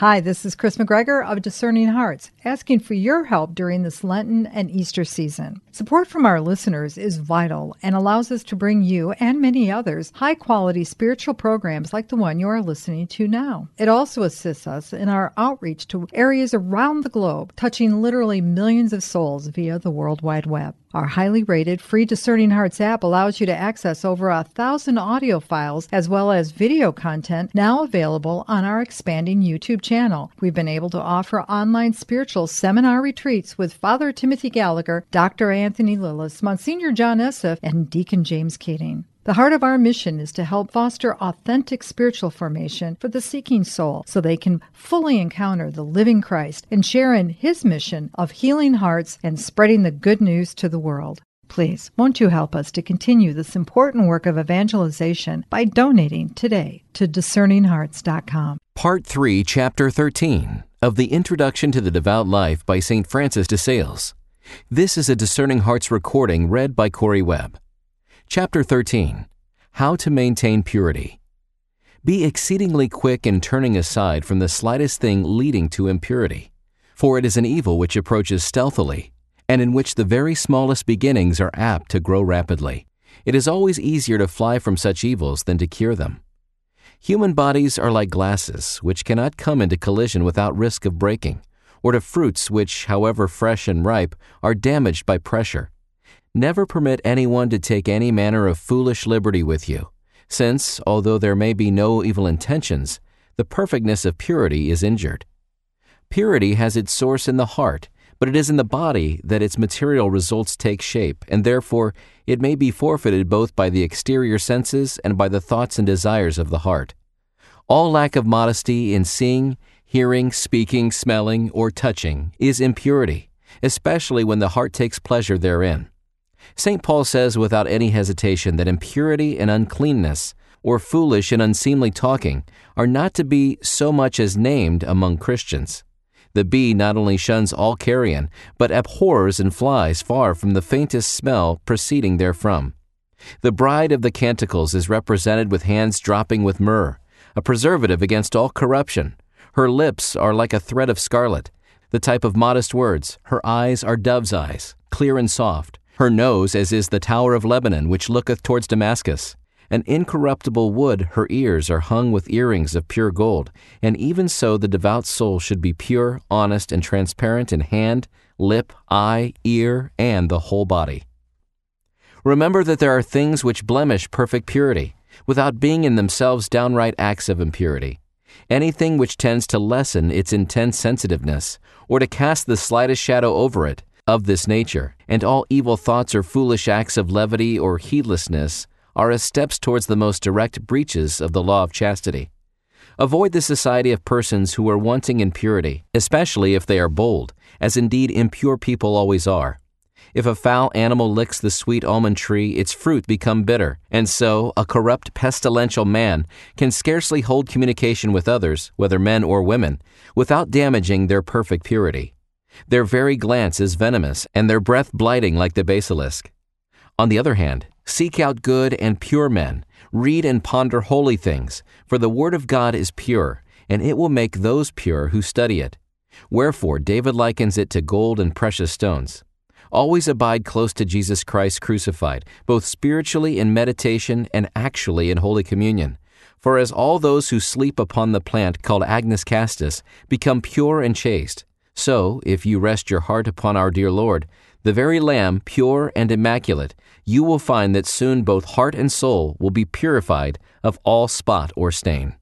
Hi, this is Kris McGregor of Discerning Hearts, asking for your help during this Lenten and Easter season. Support from our listeners is vital and allows us to bring you and many others high quality spiritual programs like the one you are listening to now. It also assists us in our outreach to areas around the globe, touching literally millions of souls via the World Wide Web. Our highly rated free Discerning Hearts app allows you to access over a thousand audio files as well as video content now available on our expanding YouTube channel. We've been able to offer online spiritual seminar retreats with Father Timothy Gallagher, Dr. Anthony Lilles, Monsignor John Esseff, and Deacon James Keating. The heart of our mission is to help foster authentic spiritual formation for the seeking soul so they can fully encounter the living Christ and share in his mission of healing hearts and spreading the good news to the world. Please, won't you help us to continue this important work of evangelization by donating today to discerninghearts.com? Part 3, Chapter 13 of the Introduction to the Devout Life by St. Francis de Sales. This is a Discerning Hearts recording read by Correy Webb. Chapter 13 How to Maintain Purity. Be exceedingly quick in turning aside from the slightest thing leading to impurity, for it is an evil which approaches stealthily, and in which the very smallest beginnings are apt to grow rapidly. It is always easier to fly from such evils than to cure them. Human bodies are like glasses, which cannot come into collision without risk of breaking, or to fruits which, however fresh and ripe, are damaged by pressure Never permit anyone to take any manner of foolish liberty with you, since, although there may be no evil intentions, the perfectness of purity is injured. Purity has its source in the heart, but it is in the body that its material results take shape, and therefore it may be forfeited both by the exterior senses and by the thoughts and desires of the heart. All lack of modesty in seeing, hearing, speaking, smelling, or touching is impurity, especially when the heart takes pleasure therein. St. Paul says without any hesitation that impurity and uncleanness, or foolish and unseemly talking, are not to be so much as named among Christians. The bee not only shuns all carrion, but abhors and flies far from the faintest smell proceeding therefrom. The bride of the canticles is represented with hands dropping with myrrh, a preservative against all corruption. Her lips are like a thread of scarlet, the type of modest words. Her eyes are dove's eyes, clear and soft. Her nose as is the tower of Lebanon, which looketh towards Damascus. An incorruptible wood, her ears are hung with earrings of pure gold, and even so the devout soul should be pure, honest, and transparent in hand, lip, eye, ear, and the whole body. Remember that there are things which blemish perfect purity, without being in themselves downright acts of impurity. Anything which tends to lessen its intense sensitiveness, or to cast the slightest shadow over it, of this nature, and all evil thoughts or foolish acts of levity or heedlessness are as steps towards the most direct breaches of the law of chastity. Avoid the society of persons who are wanting in purity, especially if they are bold, as indeed impure people always are. If a foul animal licks the sweet almond tree, its fruit become bitter, and so a corrupt, pestilential man can scarcely hold communication with others, whether men or women, without damaging their perfect purity. Their very glance is venomous, and their breath blighting like the basilisk. On the other hand, seek out good and pure men, read and ponder holy things, for the word of God is pure, and it will make those pure who study it. Wherefore David likens it to gold and precious stones. Always abide close to Jesus Christ crucified, both spiritually in meditation and actually in Holy Communion. For as all those who sleep upon the plant called Agnus Castus become pure and chaste, so, if you rest your heart upon our dear Lord, the very Lamb, pure and immaculate, you will find that soon both heart and soul will be purified of all spot or stain.